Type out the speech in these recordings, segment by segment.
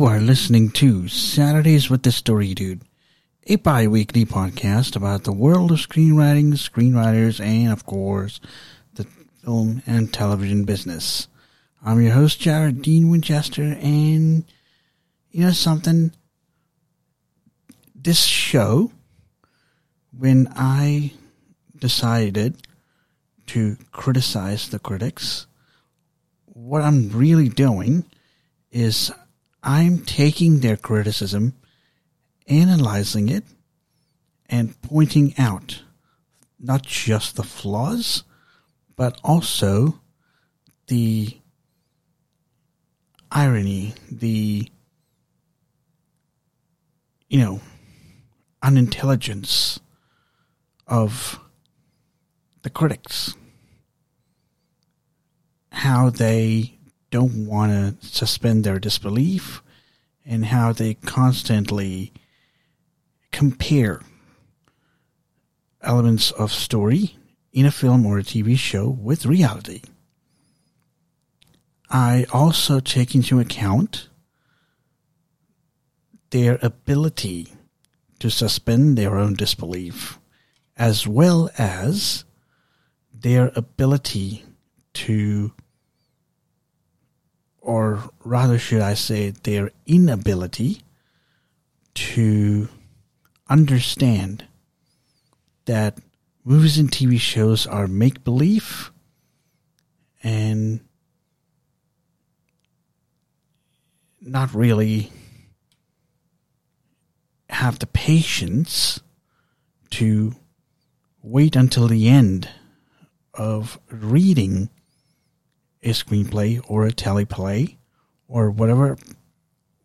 You are listening to Saturdays with the Story Dude, a bi weekly podcast about the world of screenwriting, screenwriters, and, of course, the film and television business. I'm your host, Jared Dean Winchester, and you know something? This show, when I decided to criticize the critics, what I'm really doing is I'm taking their criticism, analyzing it, and pointing out not just the flaws, but also the irony, the, you know, unintelligence of the critics. How they don't want to suspend their disbelief and how they constantly compare elements of story in a film or a TV show with reality. I also take into account their ability to suspend their own disbelief as well as their ability to or rather should I say their inability to understand that movies and TV shows are make believe and not really have the patience to wait until the end of reading a screenplay or a teleplay or whatever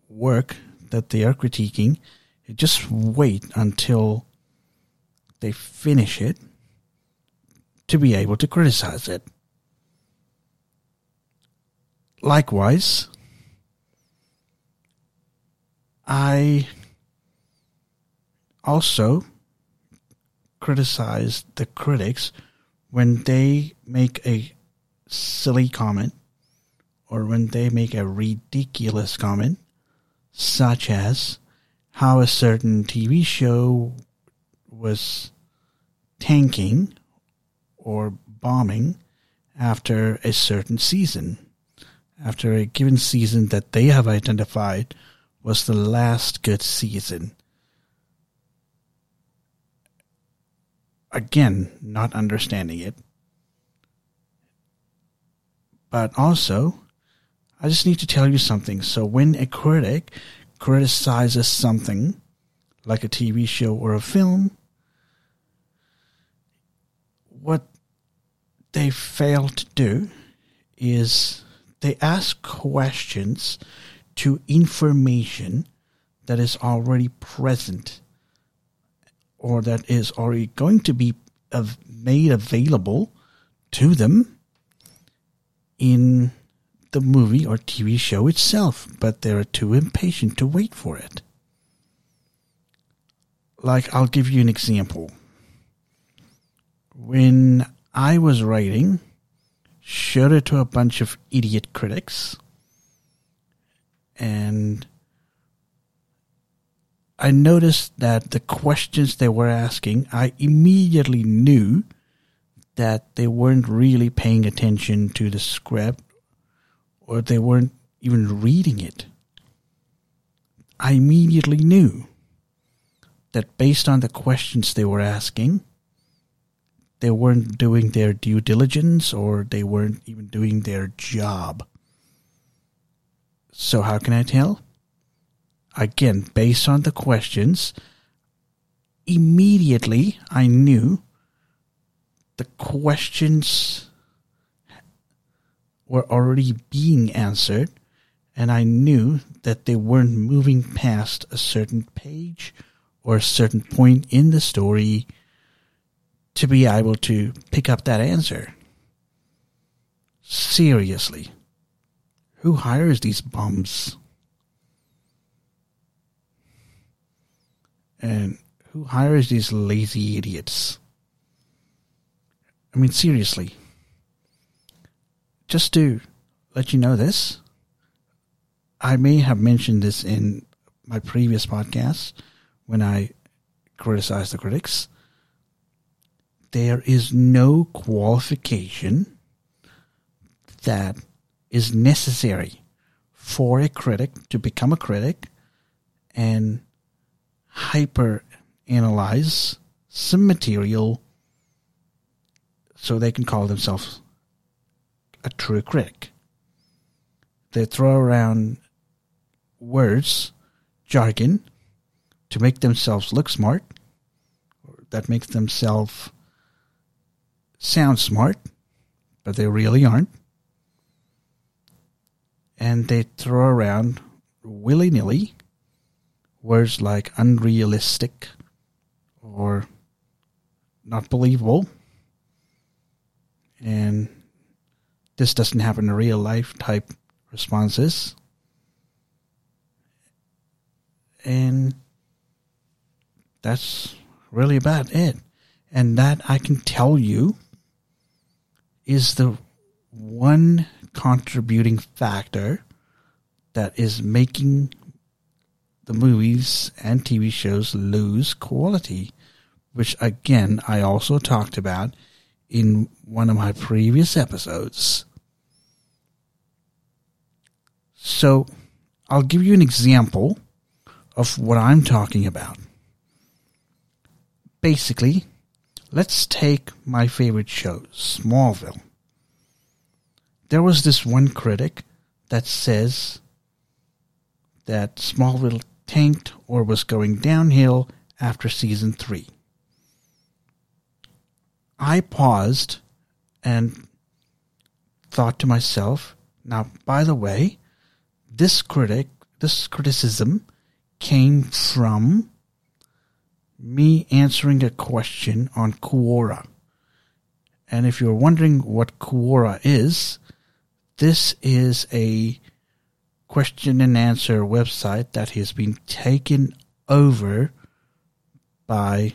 work that they are critiquing. Just wait until they finish it to be able to criticize it. Likewise, I also criticize the critics when they make a silly comment or when they make a ridiculous comment, such as how a certain TV show was tanking or bombing after a certain season, after a given season that they have identified was the last good season. Again, not understanding it. But also, I just need to tell you something. So when a critic criticizes something, like a TV show or a film, what they fail to do is they ask questions to information that is already present or that is already going to be made available to them in the movie or TV show itself, but they're too impatient to wait for it. Like, I'll give you an example. When I was writing, showed it to a bunch of idiot critics, and I noticed that the questions they were asking, I immediately knew that they weren't really paying attention to the script or they weren't even reading it. I immediately knew that based on the questions they were asking, they weren't doing their due diligence or they weren't even doing their job. So, how can I tell? Again, based on the questions, immediately I knew the questions were already being answered, and I knew that they weren't moving past a certain page or a certain point in the story to be able to pick up that answer. Seriously. Who hires these bums? And who hires these lazy idiots? I mean, seriously. Just to let you know this, I may have mentioned this in my previous podcast when I criticized the critics. There is no qualification that is necessary for a critic to become a critic and hyper analyze some material so they can call themselves a true critic. They throw around words, jargon, to make themselves look smart. That makes themselves sound smart, but they really aren't. And they throw around willy nilly words like unrealistic or not believable. And this doesn't happen in real life type responses. And that's really about it. And that I can tell you is the one contributing factor that is making the movies and TV shows lose quality, which again I also talked about in one of my previous episodes. So I'll give you an example of what I'm talking about. Basically, let's take my favorite show, Smallville. There was this one critic that says that Smallville tanked or was going downhill after season three. I paused and thought to myself, now, by the way, this critic, this criticism came from me answering a question on Quora. And if you're wondering what Quora is, this is a question and answer website that has been taken over by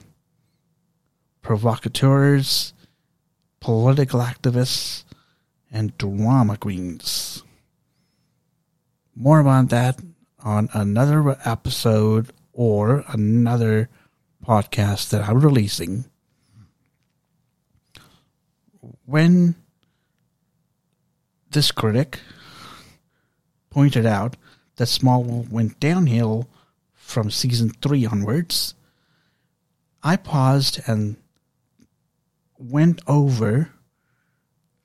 provocateurs, political activists, and drama queens. More about that on another episode or another podcast that I'm releasing. When this critic pointed out that Smallville went downhill from season three onwards, I paused and went over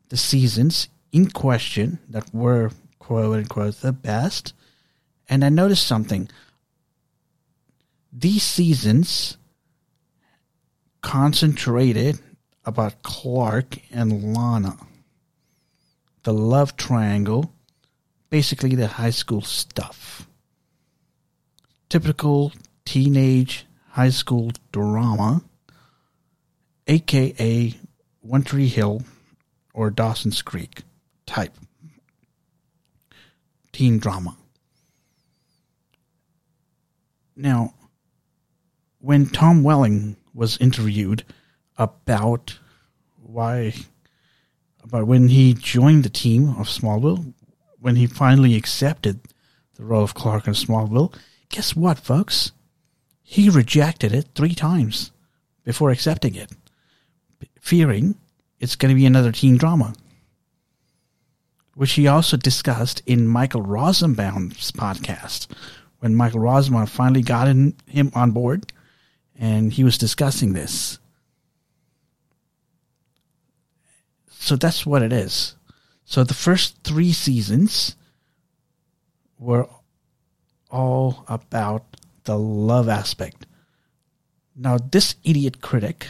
the seasons in question that were quote unquote the best, and I noticed something. These seasons concentrated about Clark and Lana, the love triangle, basically the high school stuff. Typical teenage high school drama, aka One Tree Hill or Dawson's Creek type teen drama. Now, when Tom Welling was interviewed about why, about when he joined the team of Smallville, when he finally accepted the role of Clark in Smallville, guess what, folks? He rejected it three times before accepting it, fearing it's going to be another teen drama, which he also discussed in Michael Rosenbaum's podcast when Michael Rosenbaum finally got in, him on board and he was discussing this. So that's what it is. So the first three seasons were all about the love aspect. Now, this idiot critic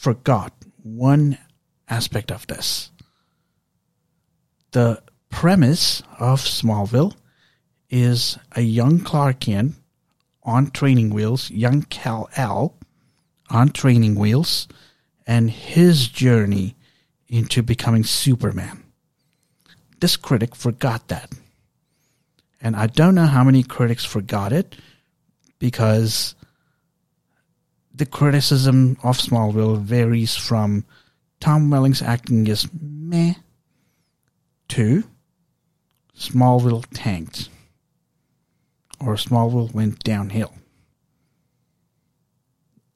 forgot one aspect of this. The premise of Smallville is a young Clark Kent on training wheels, young Kal El on training wheels, and his journey into becoming Superman. This critic forgot that. And I don't know how many critics forgot it because the criticism of Smallville varies from Tom Welling's acting is meh to Smallville tanked or Smallville went downhill.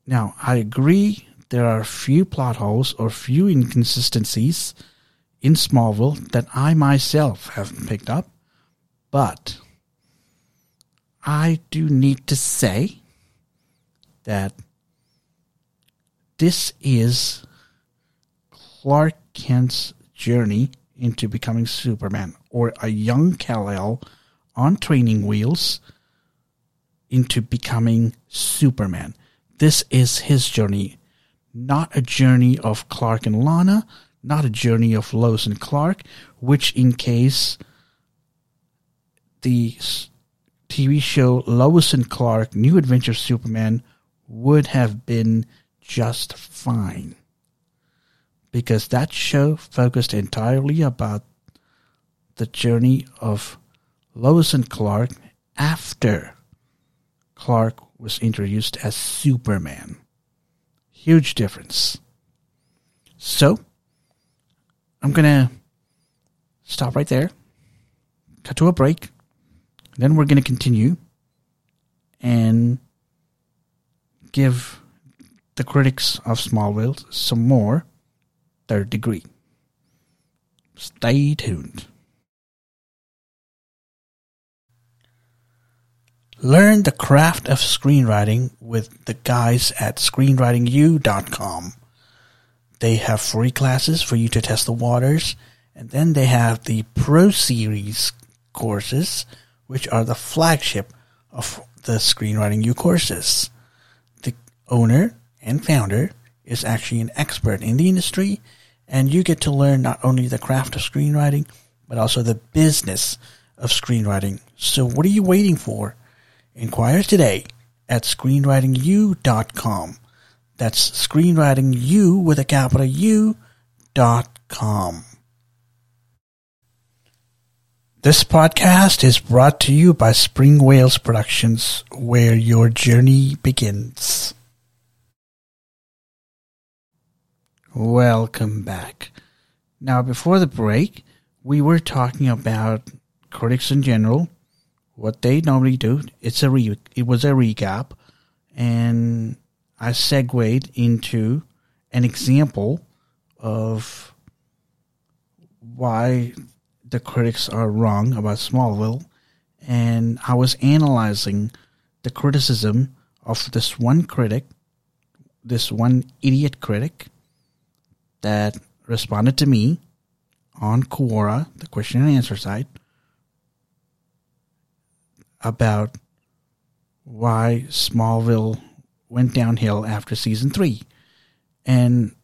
Now, I agree there are few plot holes or few inconsistencies in Smallville that I myself have picked up, but I do need to say that this is Clark Kent's journey into becoming Superman, or a young Kal-El on training wheels into becoming Superman. This is his journey, not a journey of Clark and Lana, not a journey of Lois and Clark, which, in case the TV show Lois and Clark New Adventure of Superman would have been just fine. Because that show focused entirely about the journey of Lois and Clark after Clark was introduced as Superman. Huge difference. So, I'm going to stop right there, cut to a break, then we're going to continue and give the critics of Smallville some more third degree. Stay tuned. Learn the craft of screenwriting with the guys at screenwritingu.com. They have free classes for you to test the waters, and then they have the Pro Series courses, which are the flagship of the Screenwriting U courses. The owner and founder is actually an expert in the industry, and you get to learn not only the craft of screenwriting, but also the business of screenwriting. So what are you waiting for? Inquire today at screenwritingu.com. That's screenwritingu with a capital U dot com. This podcast is brought to you by Spring Wales Productions, where your journey begins. Welcome back. Now, before the break, we were talking about critics in general, what they normally do. It's a re- it was a recap, and I segued into an example of why the critics are wrong about Smallville, and I was analyzing the criticism of this one critic, this one idiot critic that responded to me on Quora, the question and answer site, about why Smallville went downhill after season three. And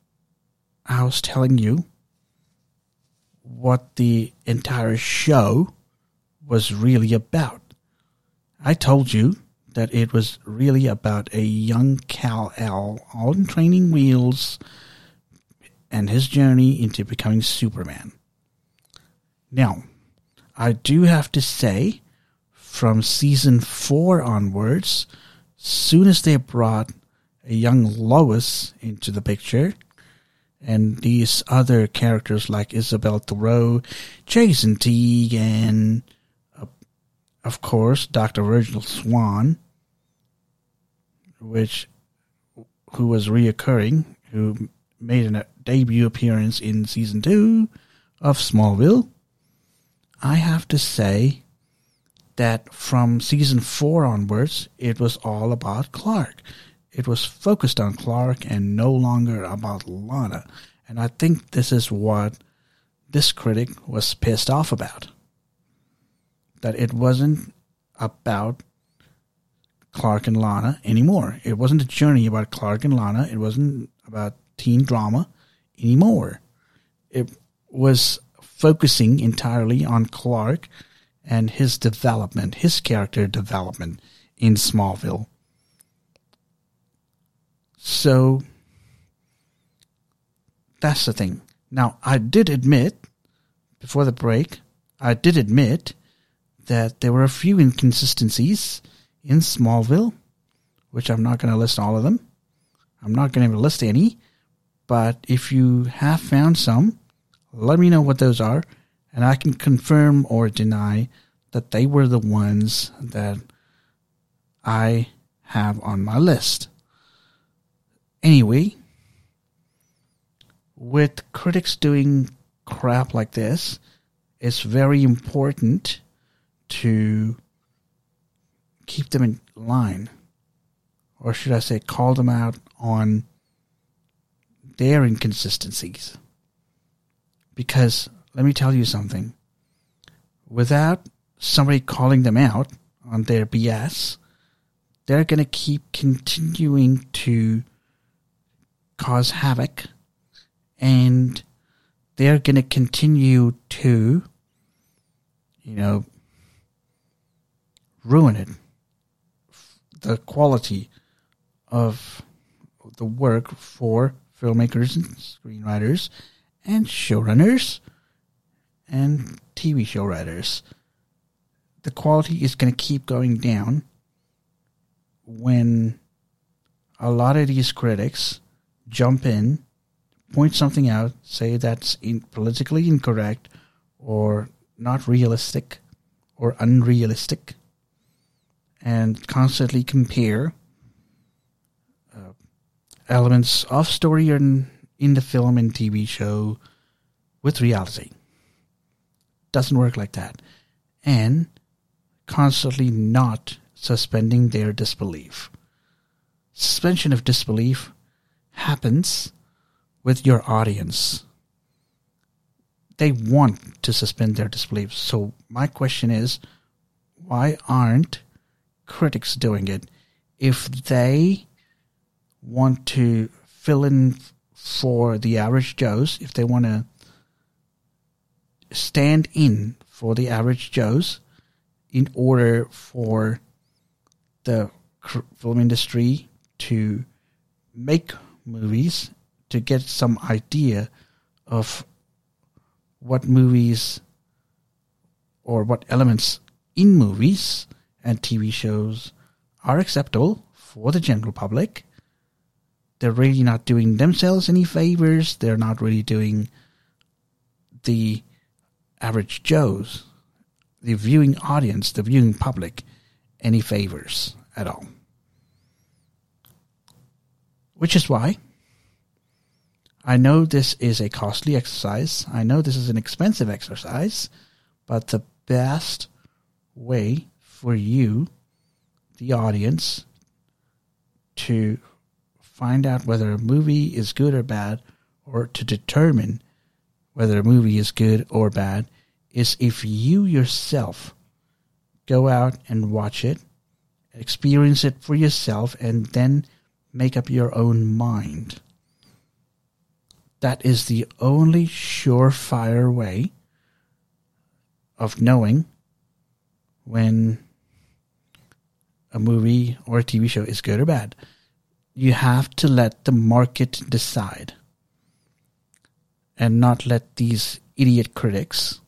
I was telling you what the entire show was really about. I told you that it was really about a young Kal-El on training wheels and his journey into becoming Superman. Now, I do have to say, from season four onwards, soon as they brought a young Lois into the picture, and these other characters like Isabelle Theroux, Jason Teague, and uh, of course Dr. Virgil Swann, which who was reoccurring, who made a debut appearance in season two of Smallville. I have to say that from season four onwards, it was all about Clark. It was focused on Clark and no longer about Lana. And I think this is what this critic was pissed off about. That it wasn't about Clark and Lana anymore. It wasn't a journey about Clark and Lana. It wasn't about teen drama anymore. It was focusing entirely on Clark and his development, his character development in Smallville. So that's the thing. Now, I did admit before the break, I did admit that there were a few inconsistencies in Smallville, which I'm not going to list all of them. I'm not going to list any, but if you have found some, let me know what those are, And I can confirm or deny that they were the ones that I have on my list. Anyway, with critics doing crap like this, it's very important to keep them in line. Or should I say, call them out on their inconsistencies. Because let me tell you something. Without somebody calling them out on their BS, they're going to keep continuing to cause havoc and they're going to continue to, you know, ruin it. The quality of the work for filmmakers and screenwriters and showrunners and TV show writers. The quality is going to keep going down when a lot of these critics jump in, point something out, say that's in politically incorrect or not realistic or unrealistic, and constantly compare elements of story in, the film and TV show with reality. Doesn't work like that. And constantly not suspending their disbelief. Suspension of disbelief happens with your audience. They want to suspend their disbelief. So, my question is why aren't critics doing it? If they want to fill in for the average Joes, if they want to stand in for the average Joes in order for the film industry to make movies, to get some idea of what movies or what elements in movies and TV shows are acceptable for the general public they're really not doing themselves any favors. They're not really doing the average Joes, the viewing audience, the viewing public, any favors at all. Which is why I know this is a costly exercise. I know this is an expensive exercise, but the best way for you, the audience, to find out whether a movie is good or bad, or to determine whether a movie is good or bad, is if you yourself go out and watch it, experience it for yourself, and then make up your own mind. That is the only surefire way of knowing when a movie or a TV show is good or bad you have to let the market decide and not let these idiot critics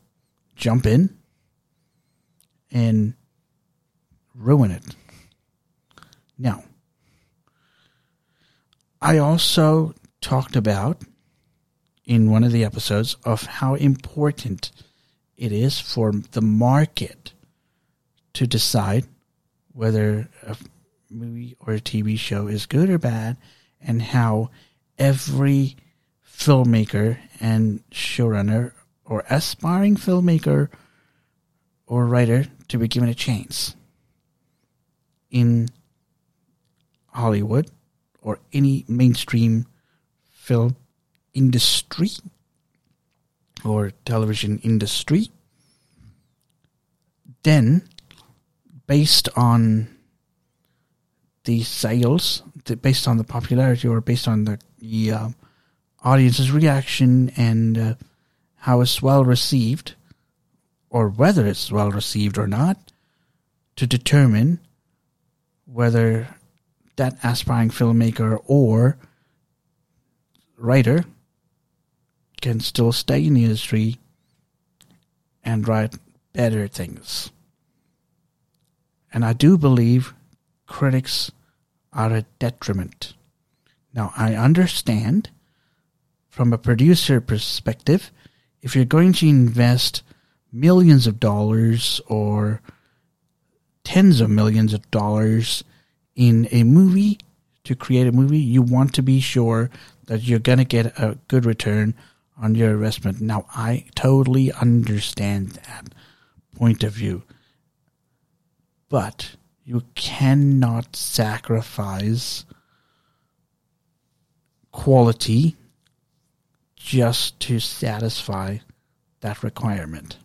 jump in and ruin it. Now, I also talked about in one of the episodes of how important it is for the market to decide whether a movie or a TV show is good or bad, and how every filmmaker and showrunner or aspiring filmmaker or writer to be given a chance in Hollywood or any mainstream film industry or television industry, then based on the sales based on the popularity or based on the, the uh, audience's reaction and uh, how it's well received or whether it's well received or not to determine whether that aspiring filmmaker or writer can still stay in the industry and write better things. And I do believe critics are a detriment. Now, I understand from a producer perspective, if you're going to invest millions of dollars or tens of millions of dollars in a movie to create a movie, you want to be sure that you're going to get a good return on your investment. Now, I totally understand that point of view, but you cannot sacrifice quality just to satisfy that requirement.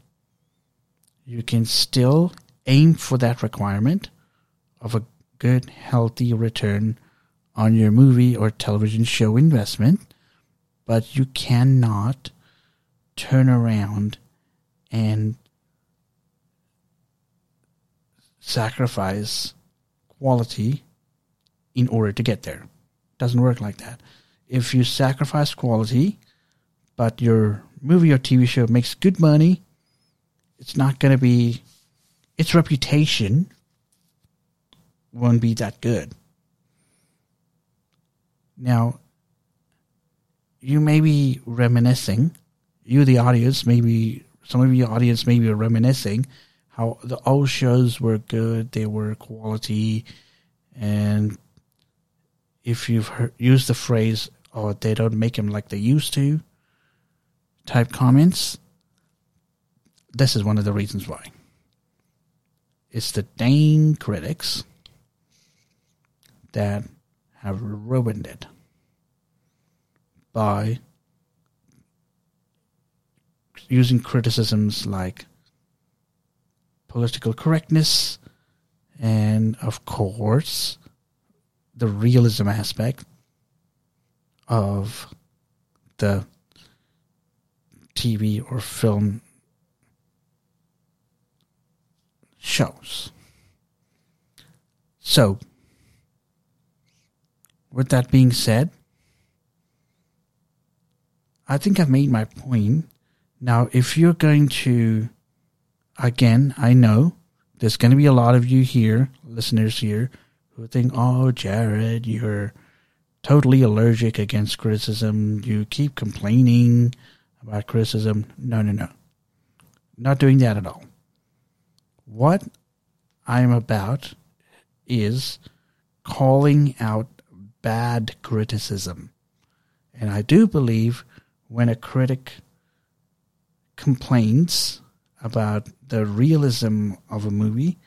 You can still aim for that requirement of a good, healthy return on your movie or television show investment, but you cannot turn around and sacrifice quality in order to get there. Doesn't work like that. If you sacrifice quality, but your movie or TV show makes good money, it's not going to be, its reputation won't be that good. Now, you may be reminiscing, you, the audience, maybe some of your audience may be reminiscing how the old shows were good, they were quality, and if you've heard, used the phrase, oh, they don't make them like they used to, type comments, this is one of the reasons why. It's the Dane critics that have ruined it by using criticisms like political correctness and, of course, the realism aspect of the TV or film shows. So, with that being said, I think I've made my point. Now, if you're going to, again, I know there's going to be a lot of you here, listeners here, who think, oh, Jared, you're totally allergic against criticism. You keep complaining about criticism. No, no, no. Not doing that at all. What I'm about is calling out bad criticism. And I do believe when a critic complains about the realism of a movie,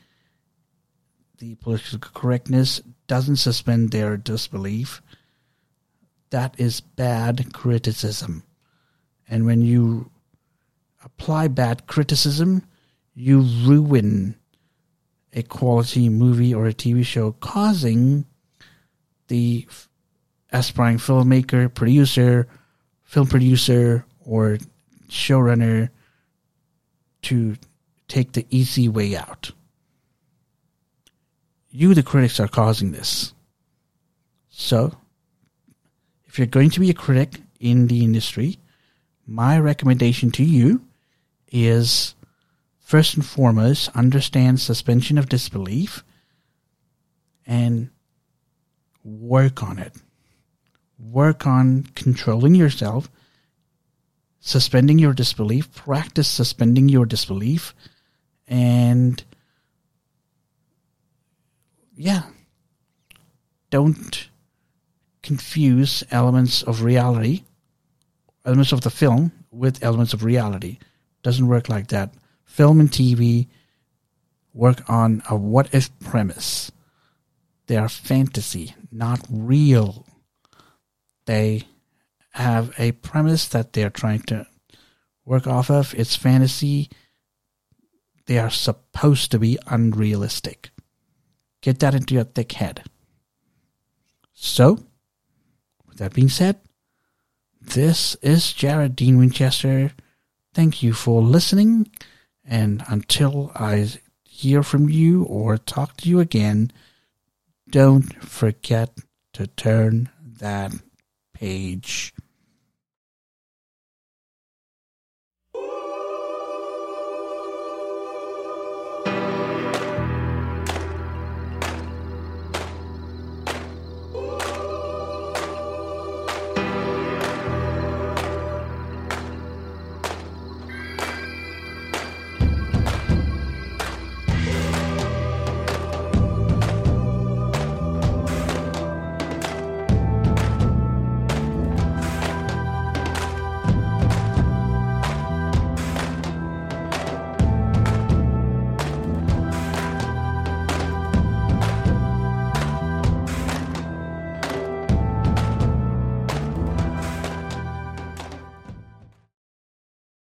the political correctness doesn't suspend their disbelief. That is bad criticism. And when you apply bad criticism, you ruin a quality movie or a TV show, causing the aspiring filmmaker, producer, film producer, or showrunner to take the easy way out. You, the critics, are causing this. So, if you're going to be a critic in the industry, my recommendation to you is first and foremost understand suspension of disbelief and work on it. Work on controlling yourself, suspending your disbelief, practice suspending your disbelief, and yeah, don't confuse elements of reality elements of the film with elements of reality. Doesn't work like that. Film and TV work on a what if premise. They are fantasy, not real. They have a premise that they're trying to work off of. It's fantasy. They are supposed to be unrealistic. Get that into your thick head. So, with that being said, this is Jared Dean Winchester. Thank you for listening. And until I hear from you or talk to you again, don't forget to turn that page.